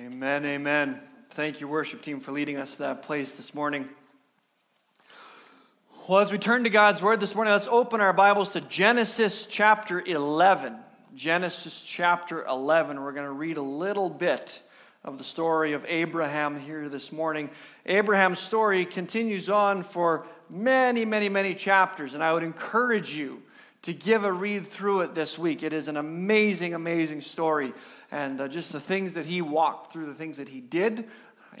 Amen, amen. Thank you, worship team, for leading us to that place this morning. Well, as we turn to God's Word this morning, let's open our Bibles to Genesis chapter 11. Genesis chapter 11. We're going to read a little bit of the story of Abraham here this morning. Abraham's story continues on for many, many, many chapters, and I would encourage you to give a read through it this week. It is an amazing, amazing story. And uh, just the things that he walked through, the things that he did,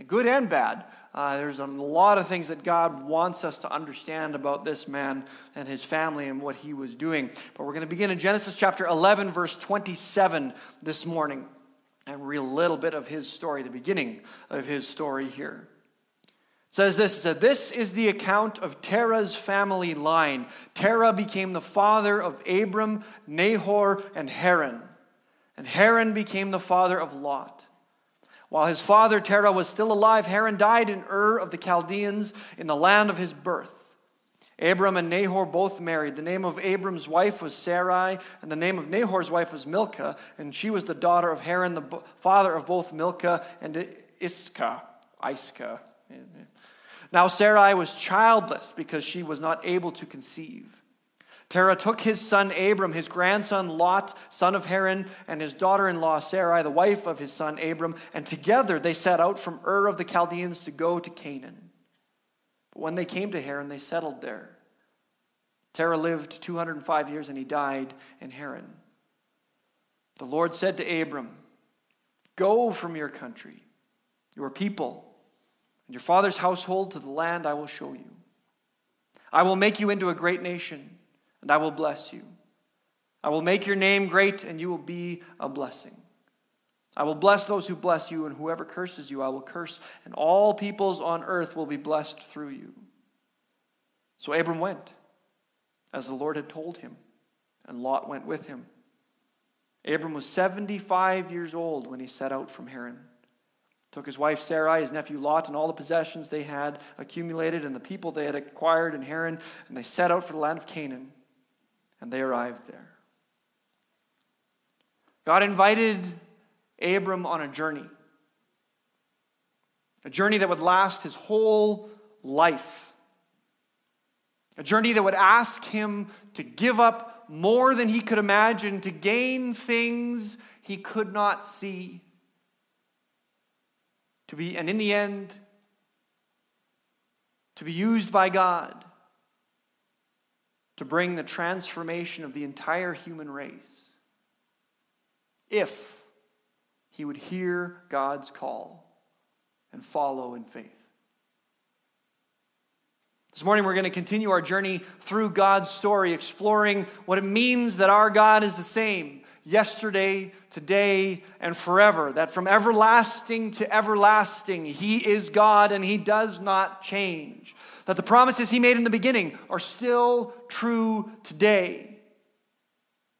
good and bad. Uh, there's a lot of things that God wants us to understand about this man and his family and what he was doing. But we're going to begin in Genesis chapter 11, verse 27 this morning, and read a little bit of his story, the beginning of his story here. Says this it said, This is the account of Terah's family line. Terah became the father of Abram, Nahor, and Haran. And Haran became the father of Lot. While his father Terah was still alive, Haran died in Ur of the Chaldeans in the land of his birth. Abram and Nahor both married. The name of Abram's wife was Sarai, and the name of Nahor's wife was Milcah, and she was the daughter of Haran, the father of both Milcah and Iscah. Iscah. Now Sarai was childless because she was not able to conceive. Terah took his son Abram, his grandson Lot, son of Haran, and his daughter in law Sarai, the wife of his son Abram, and together they set out from Ur of the Chaldeans to go to Canaan. But when they came to Haran, they settled there. Terah lived 205 years and he died in Haran. The Lord said to Abram, Go from your country, your people, and your father's household to the land I will show you. I will make you into a great nation and I will bless you. I will make your name great, and you will be a blessing. I will bless those who bless you, and whoever curses you, I will curse, and all peoples on earth will be blessed through you. So Abram went, as the Lord had told him, and Lot went with him. Abram was 75 years old when he set out from Haran. Took his wife Sarai, his nephew Lot, and all the possessions they had accumulated, and the people they had acquired in Haran, and they set out for the land of Canaan and they arrived there. God invited Abram on a journey, a journey that would last his whole life, a journey that would ask him to give up more than he could imagine, to gain things he could not see. To be, and in the end, to be used by God to bring the transformation of the entire human race if he would hear God's call and follow in faith. This morning, we're going to continue our journey through God's story, exploring what it means that our God is the same yesterday, today, and forever. That from everlasting to everlasting, He is God and He does not change that the promises he made in the beginning are still true today.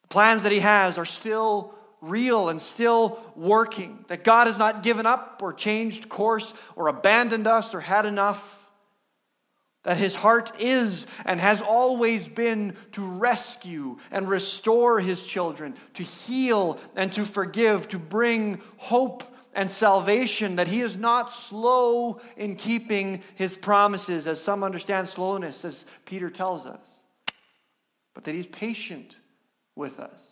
The plans that he has are still real and still working. That God has not given up or changed course or abandoned us or had enough. That his heart is and has always been to rescue and restore his children, to heal and to forgive, to bring hope and salvation, that he is not slow in keeping his promises, as some understand slowness, as Peter tells us, but that he's patient with us,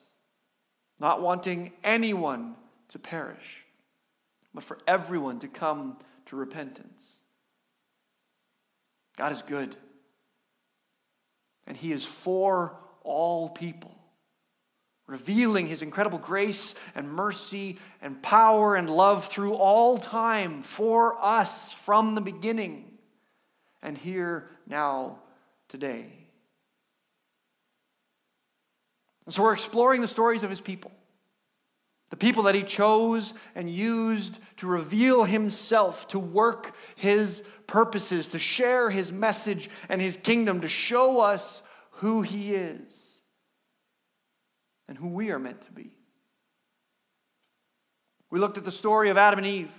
not wanting anyone to perish, but for everyone to come to repentance. God is good, and he is for all people revealing his incredible grace and mercy and power and love through all time for us from the beginning and here now today. And so we're exploring the stories of his people. The people that he chose and used to reveal himself, to work his purposes, to share his message and his kingdom, to show us who he is and who we are meant to be. We looked at the story of Adam and Eve,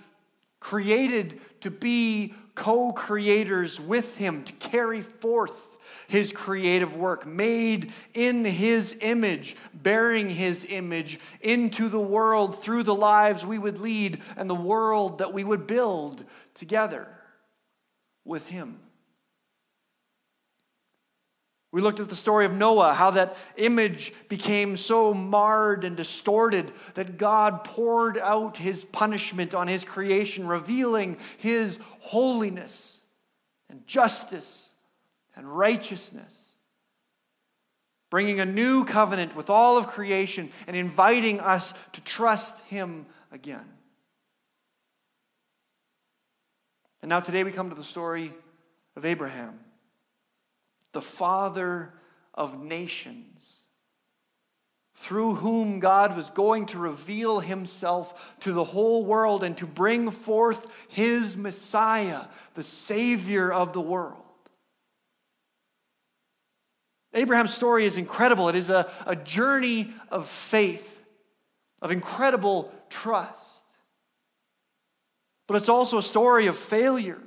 created to be co creators with Him, to carry forth his creative work, made in his image, bearing his image into the world through the lives we would lead and the world that we would build together with him. We looked at the story of Noah, how that image became so marred and distorted that God poured out his punishment on his creation, revealing his holiness and justice and righteousness, bringing a new covenant with all of creation and inviting us to trust him again. And now today we come to the story of Abraham the Father of nations, through whom God was going to reveal himself to the whole world and to bring forth his Messiah, the Savior of the world. Abraham's story is incredible. It is a, a journey of faith, of incredible trust. But it's also a story of failure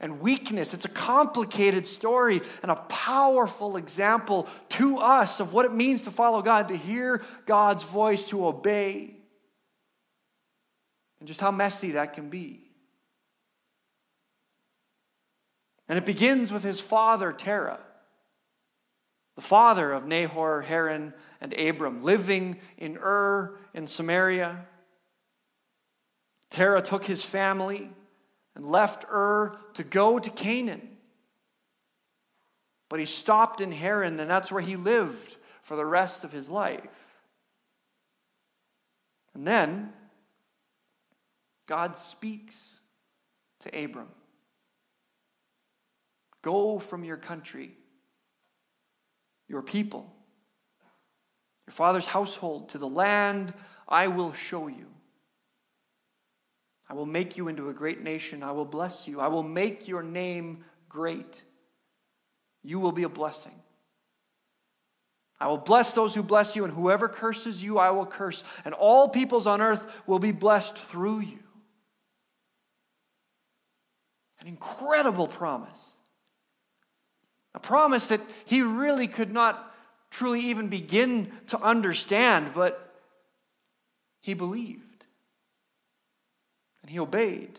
and weakness. It's a complicated story and a powerful example to us of what it means to follow God, to hear God's voice, to obey, and just how messy that can be. And it begins with his father, Terah, the father of Nahor, Haran, and Abram, living in Ur in Samaria. Terah took his family and left Ur to go to Canaan. But he stopped in Haran, and that's where he lived for the rest of his life. And then God speaks to Abram Go from your country, your people, your father's household, to the land I will show you. I will make you into a great nation. I will bless you. I will make your name great. You will be a blessing. I will bless those who bless you, and whoever curses you, I will curse. And all peoples on earth will be blessed through you. An incredible promise. A promise that he really could not truly even begin to understand, but he believed. And he obeyed.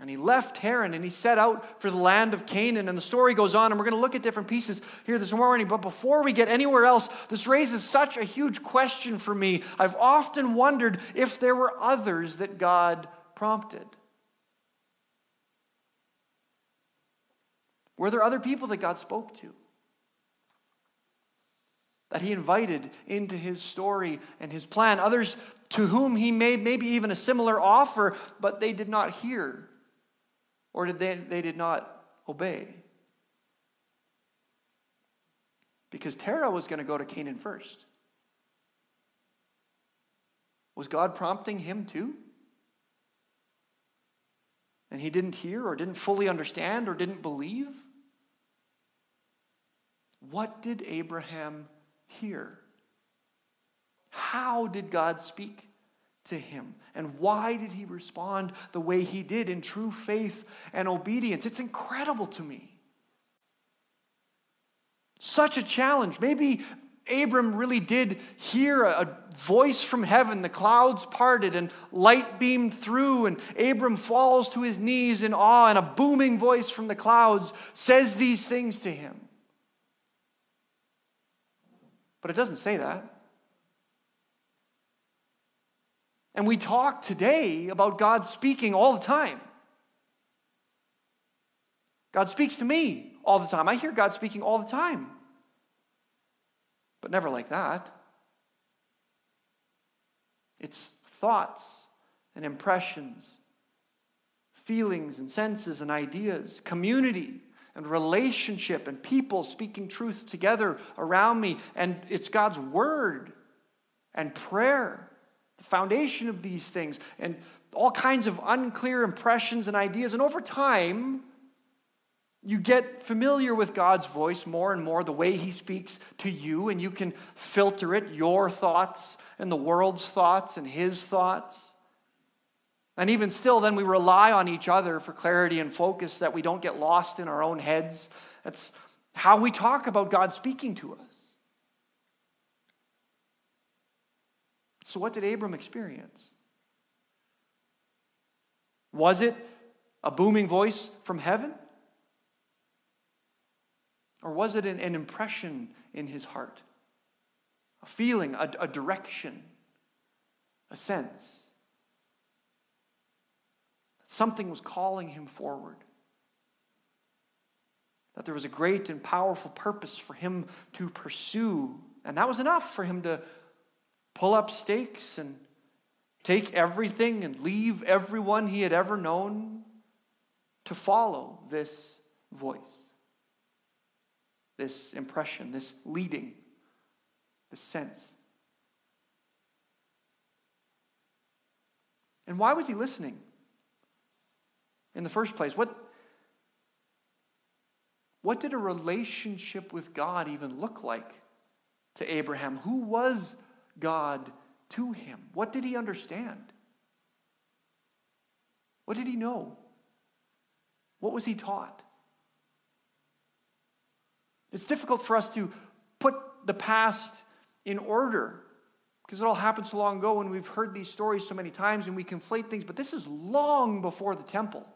And he left Haran and he set out for the land of Canaan. And the story goes on, and we're going to look at different pieces here this morning. But before we get anywhere else, this raises such a huge question for me. I've often wondered if there were others that God prompted. Were there other people that God spoke to? That he invited into his story and his plan? Others to whom he made maybe even a similar offer, but they did not hear or did they, they did not obey. Because Terah was going to go to Canaan first. Was God prompting him too? And he didn't hear or didn't fully understand or didn't believe? What did Abraham hear? How did God speak to him? And why did he respond the way he did in true faith and obedience? It's incredible to me. Such a challenge. Maybe Abram really did hear a voice from heaven. The clouds parted and light beamed through, and Abram falls to his knees in awe, and a booming voice from the clouds says these things to him. But it doesn't say that. And we talk today about God speaking all the time. God speaks to me all the time. I hear God speaking all the time, but never like that. It's thoughts and impressions, feelings and senses and ideas, community and relationship and people speaking truth together around me. And it's God's word and prayer the foundation of these things, and all kinds of unclear impressions and ideas. And over time, you get familiar with God's voice more and more, the way He speaks to you, and you can filter it, your thoughts and the world's thoughts and His thoughts. And even still, then we rely on each other for clarity and focus that we don't get lost in our own heads That's how we talk about God speaking to us. So, what did Abram experience? Was it a booming voice from heaven? Or was it an, an impression in his heart? A feeling, a, a direction, a sense? That something was calling him forward. That there was a great and powerful purpose for him to pursue. And that was enough for him to pull up stakes and take everything and leave everyone he had ever known to follow this voice, this impression, this leading, this sense. And why was he listening in the first place? What, what did a relationship with God even look like to Abraham? Who was God to him? What did he understand? What did he know? What was he taught? It's difficult for us to put the past in order because it all happened so long ago and we've heard these stories so many times and we conflate things, but this is long before the temple,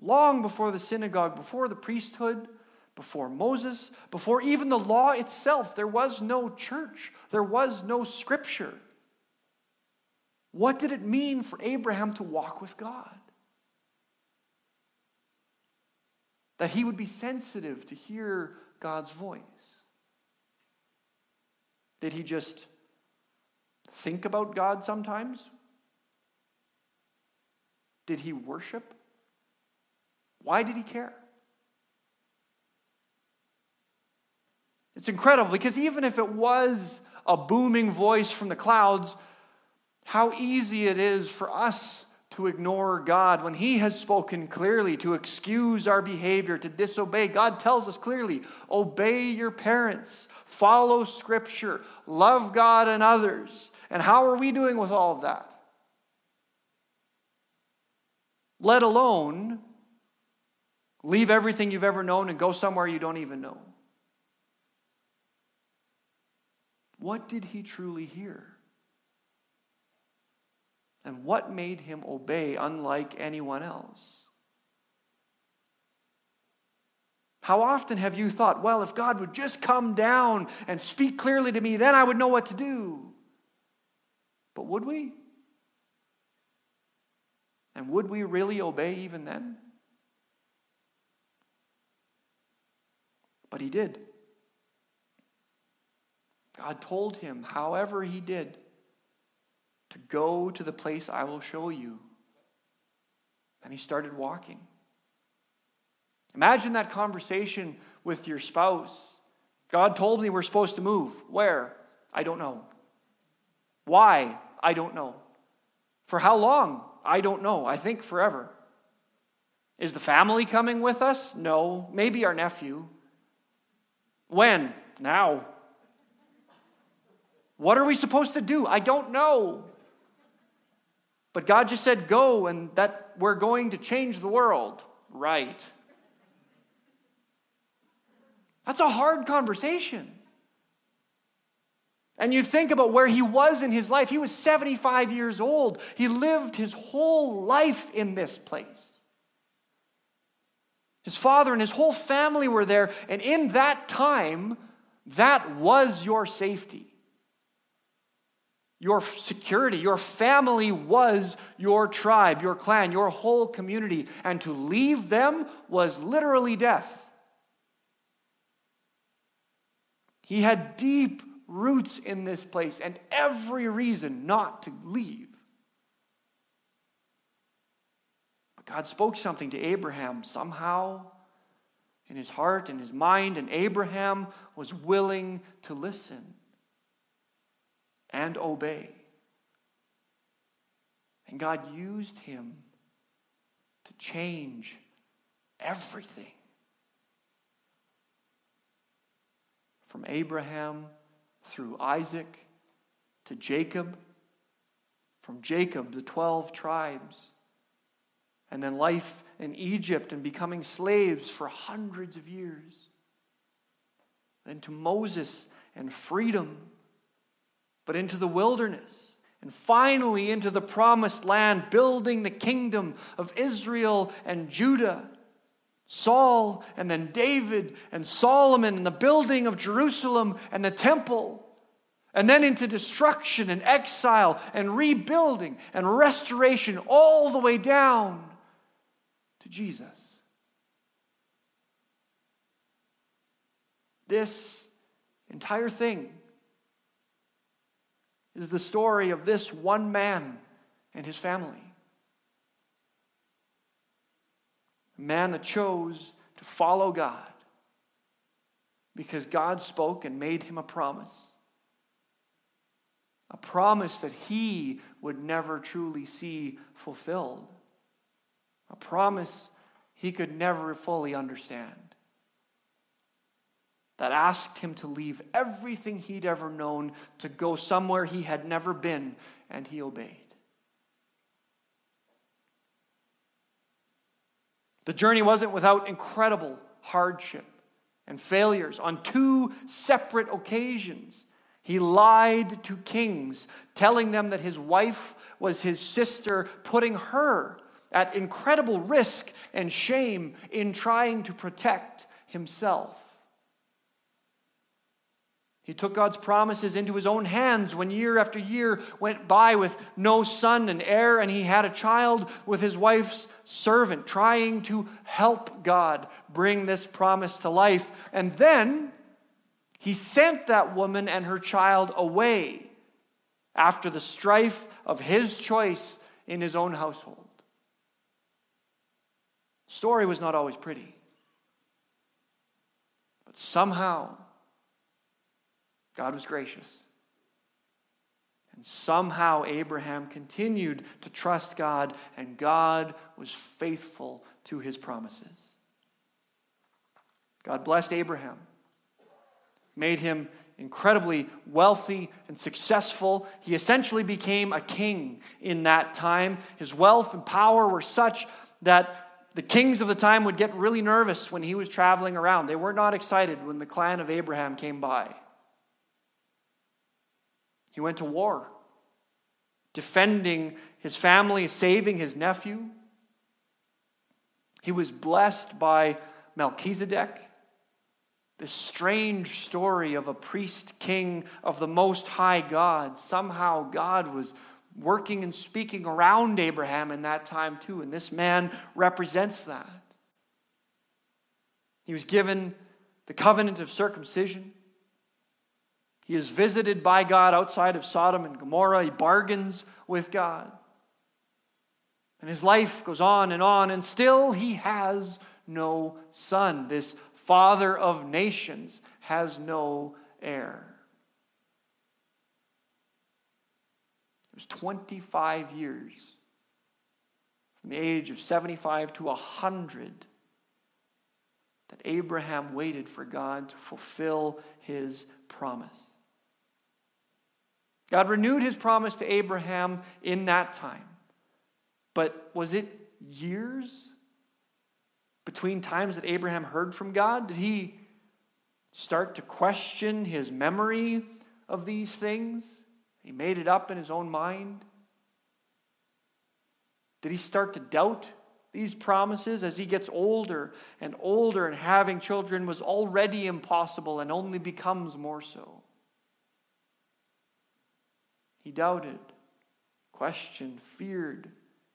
long before the synagogue, before the priesthood, before Moses, before even the law itself. There was no church, there was no scripture. What did it mean for Abraham to walk with God? That he would be sensitive to hear God's voice? Did he just think about God sometimes? Did he worship? Why did he care? It's incredible because even if it was a booming voice from the clouds, how easy it is for us to ignore God when He has spoken clearly, to excuse our behavior, to disobey. God tells us clearly obey your parents, follow Scripture, love God and others. And how are we doing with all of that? Let alone leave everything you've ever known and go somewhere you don't even know. What did he truly hear? And what made him obey unlike anyone else? How often have you thought, well, if God would just come down and speak clearly to me, then I would know what to do? But would we? And would we really obey even then? But he did. God told him, however, he did to go to the place I will show you. And he started walking. Imagine that conversation with your spouse. God told me we're supposed to move. Where? I don't know. Why? I don't know. For how long? I don't know. I think forever. Is the family coming with us? No. Maybe our nephew. When? Now. What are we supposed to do? I don't know. But God just said, go, and that we're going to change the world. Right. That's a hard conversation. And you think about where he was in his life. He was 75 years old. He lived his whole life in this place. His father and his whole family were there. And in that time, that was your safety your security. Your family was your tribe, your clan, your whole community. And to leave them was literally death. He had deep roots in this place and every reason not to leave. But God spoke something to Abraham somehow in his heart, in his mind, and Abraham was willing to listen and obey. And God used him to change everything. From Abraham through Isaac to Jacob, from Jacob, the 12 tribes, and then life in Egypt and becoming slaves for hundreds of years. Then to Moses and freedom, but into the wilderness. And finally into the promised land, building the kingdom of Israel and Judah. Saul and then David and Solomon and the building of Jerusalem and the temple and then into destruction and exile and rebuilding and restoration all the way down to Jesus. This entire thing is the story of this one man and his family. A man that chose to follow God because God spoke and made him a promise a promise that he would never truly see fulfilled, a promise he could never fully understand. That asked him to leave everything he'd ever known to go somewhere he had never been, and he obeyed. The journey wasn't without incredible hardship and failures on two separate occasions. He lied to kings, telling them that his wife was his sister, putting her at incredible risk and shame in trying to protect himself. He took God's promises into his own hands when year after year went by with no son and heir, and he had a child with his wife's servant, trying to help God bring this promise to life. And then he sent that woman and her child away after the strife of his choice in his own household. Story was not always pretty. But somehow, God was gracious. And somehow Abraham continued to trust God, and God was faithful to his promises. God blessed Abraham made him incredibly wealthy and successful. He essentially became a king in that time. His wealth and power were such that the kings of the time would get really nervous when he was traveling around. They were not excited when the clan of Abraham came by. He went to war, defending his family, saving his nephew. He was blessed by Melchizedek this strange story of a priest king of the Most High God. Somehow God was working and speaking around Abraham in that time too, and this man represents that. He was given the covenant of circumcision. He is visited by God outside of Sodom and Gomorrah. He bargains with God. And his life goes on and on, and still he has no son. This father of nations, has no heir. It was 25 years, from the age of 75 to 100, that Abraham waited for God to fulfill his promise. God renewed his promise to Abraham in that time. But was it years between times that Abraham heard from God? Did he start to question his memory of these things? He made it up in his own mind. Did he start to doubt these promises as he gets older and older and having children was already impossible and only becomes more so? He doubted, questioned, feared,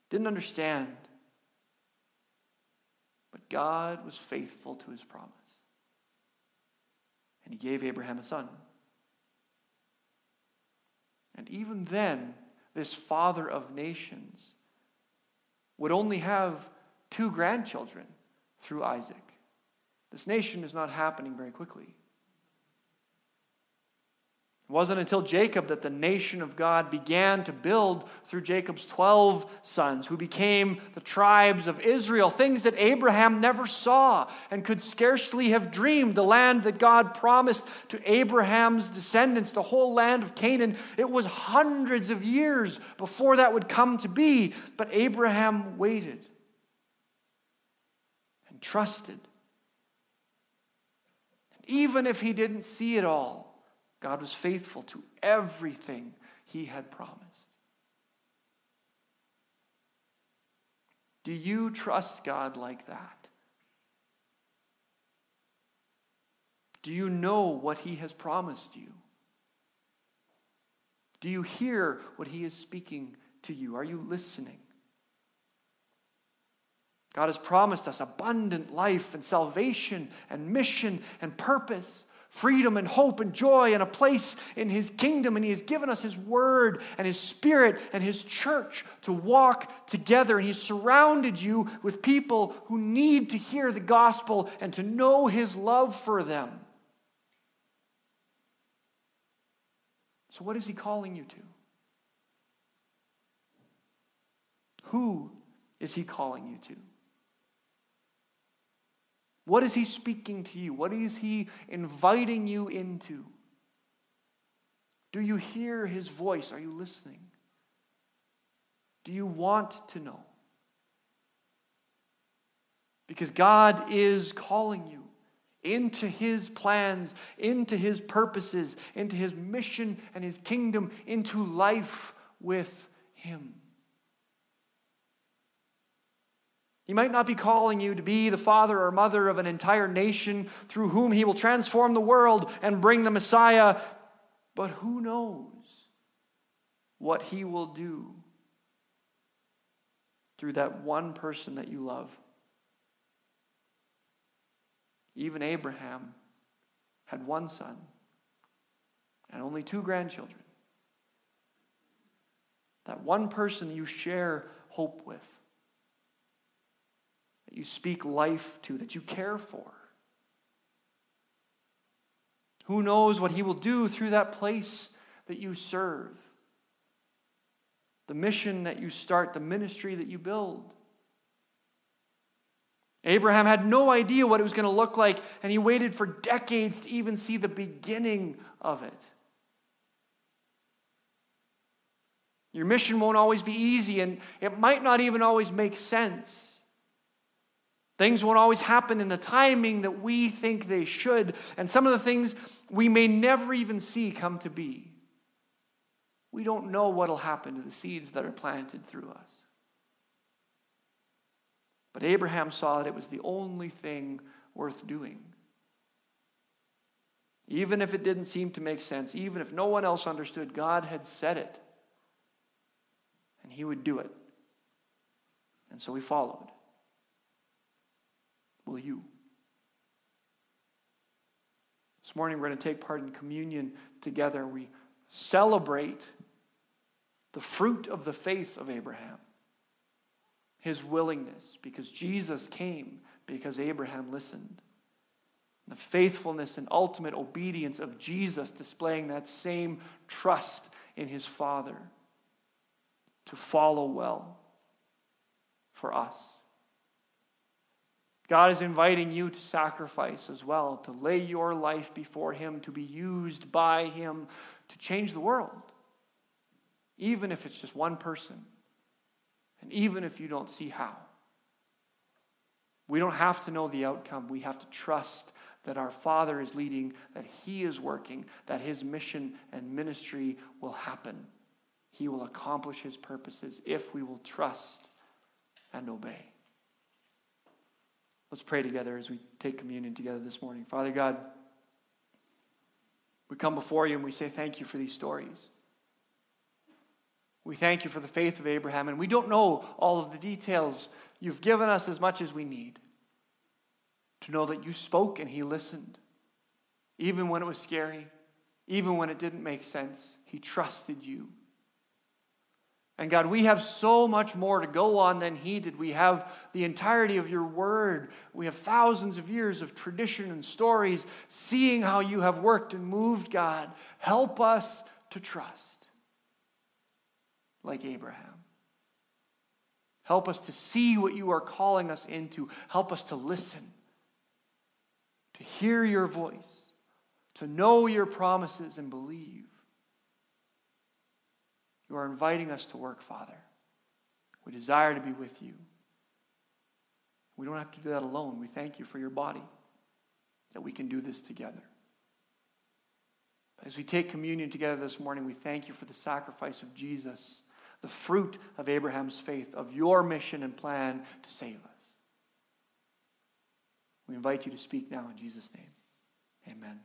didn't understand. But God was faithful to his promise. And he gave Abraham a son. And even then, this father of nations would only have two grandchildren through Isaac. This nation is not happening very quickly. It wasn't until Jacob that the nation of God began to build through Jacob's 12 sons, who became the tribes of Israel, things that Abraham never saw and could scarcely have dreamed. The land that God promised to Abraham's descendants, the whole land of Canaan, it was hundreds of years before that would come to be, but Abraham waited. and trusted. And even if he didn't see it all, God was faithful to everything he had promised. Do you trust God like that? Do you know what he has promised you? Do you hear what he is speaking to you? Are you listening? God has promised us abundant life and salvation and mission and purpose freedom and hope and joy and a place in His kingdom. And He has given us His Word and His Spirit and His church to walk together. And He's surrounded you with people who need to hear the gospel and to know His love for them. So, what is He calling you to? Who is He calling you to? What is He speaking to you? What is He inviting you into? Do you hear His voice? Are you listening? Do you want to know? Because God is calling you into His plans, into His purposes, into His mission and His kingdom, into life with Him. He might not be calling you to be the father or mother of an entire nation through whom he will transform the world and bring the Messiah, but who knows what he will do through that one person that you love. Even Abraham had one son and only two grandchildren. That one person you share hope with you speak life to, that you care for. Who knows what He will do through that place that you serve, the mission that you start, the ministry that you build. Abraham had no idea what it was going to look like, and he waited for decades to even see the beginning of it. Your mission won't always be easy, and it might not even always make sense. Things won't always happen in the timing that we think they should, and some of the things we may never even see come to be. We don't know what will happen to the seeds that are planted through us. But Abraham saw that it was the only thing worth doing. Even if it didn't seem to make sense, even if no one else understood, God had said it. And he would do it. And so he followed will you? This morning, we're going to take part in communion together. We celebrate the fruit of the faith of Abraham, his willingness, because Jesus came because Abraham listened. The faithfulness and ultimate obedience of Jesus, displaying that same trust in his Father to follow well for us. God is inviting you to sacrifice as well, to lay your life before Him, to be used by Him to change the world, even if it's just one person, and even if you don't see how. We don't have to know the outcome. We have to trust that our Father is leading, that He is working, that His mission and ministry will happen. He will accomplish His purposes if we will trust and obey. Let's pray together as we take communion together this morning. Father God, we come before you and we say thank you for these stories. We thank you for the faith of Abraham, and we don't know all of the details. You've given us as much as we need to know that you spoke and he listened. Even when it was scary, even when it didn't make sense, he trusted you. And God, we have so much more to go on than He did. We have the entirety of your word. We have thousands of years of tradition and stories, seeing how you have worked and moved, God. Help us to trust like Abraham. Help us to see what you are calling us into. Help us to listen, to hear your voice, to know your promises and believe. You are inviting us to work, Father. We desire to be with you. We don't have to do that alone. We thank you for your body, that we can do this together. As we take communion together this morning, we thank you for the sacrifice of Jesus, the fruit of Abraham's faith, of your mission and plan to save us. We invite you to speak now in Jesus' name. Amen.